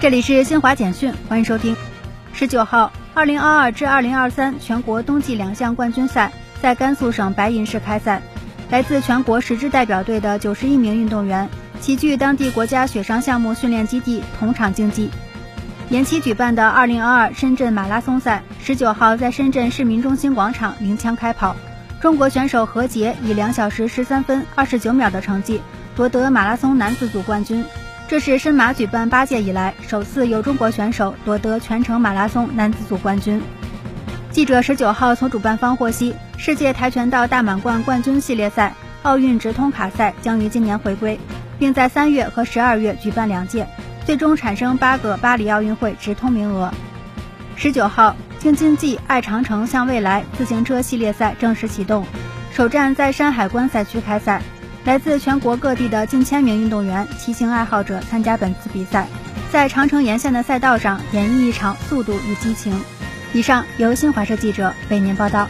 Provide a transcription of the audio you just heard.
这里是新华简讯，欢迎收听。十九号，二零二二至二零二三全国冬季两项冠军赛在甘肃省白银市开赛，来自全国十支代表队的九十一名运动员齐聚当地国家雪上项目训练基地同场竞技。延期举办的二零二二深圳马拉松赛，十九号在深圳市民中心广场鸣枪开跑，中国选手何洁以两小时十三分二十九秒的成绩夺得马拉松男子组冠军。这是申马举办八届以来首次由中国选手夺得全程马拉松男子组冠军。记者十九号从主办方获悉，世界跆拳道大满贯冠军系列赛奥运直通卡赛将于今年回归，并在三月和十二月举办两届，最终产生八个巴黎奥运会直通名额。十九号，京津冀爱长城向未来自行车系列赛正式启动，首站在山海关赛区开赛。来自全国各地的近千名运动员、骑行爱好者参加本次比赛，在长城沿线的赛道上演绎一场速度与激情。以上由新华社记者为您报道。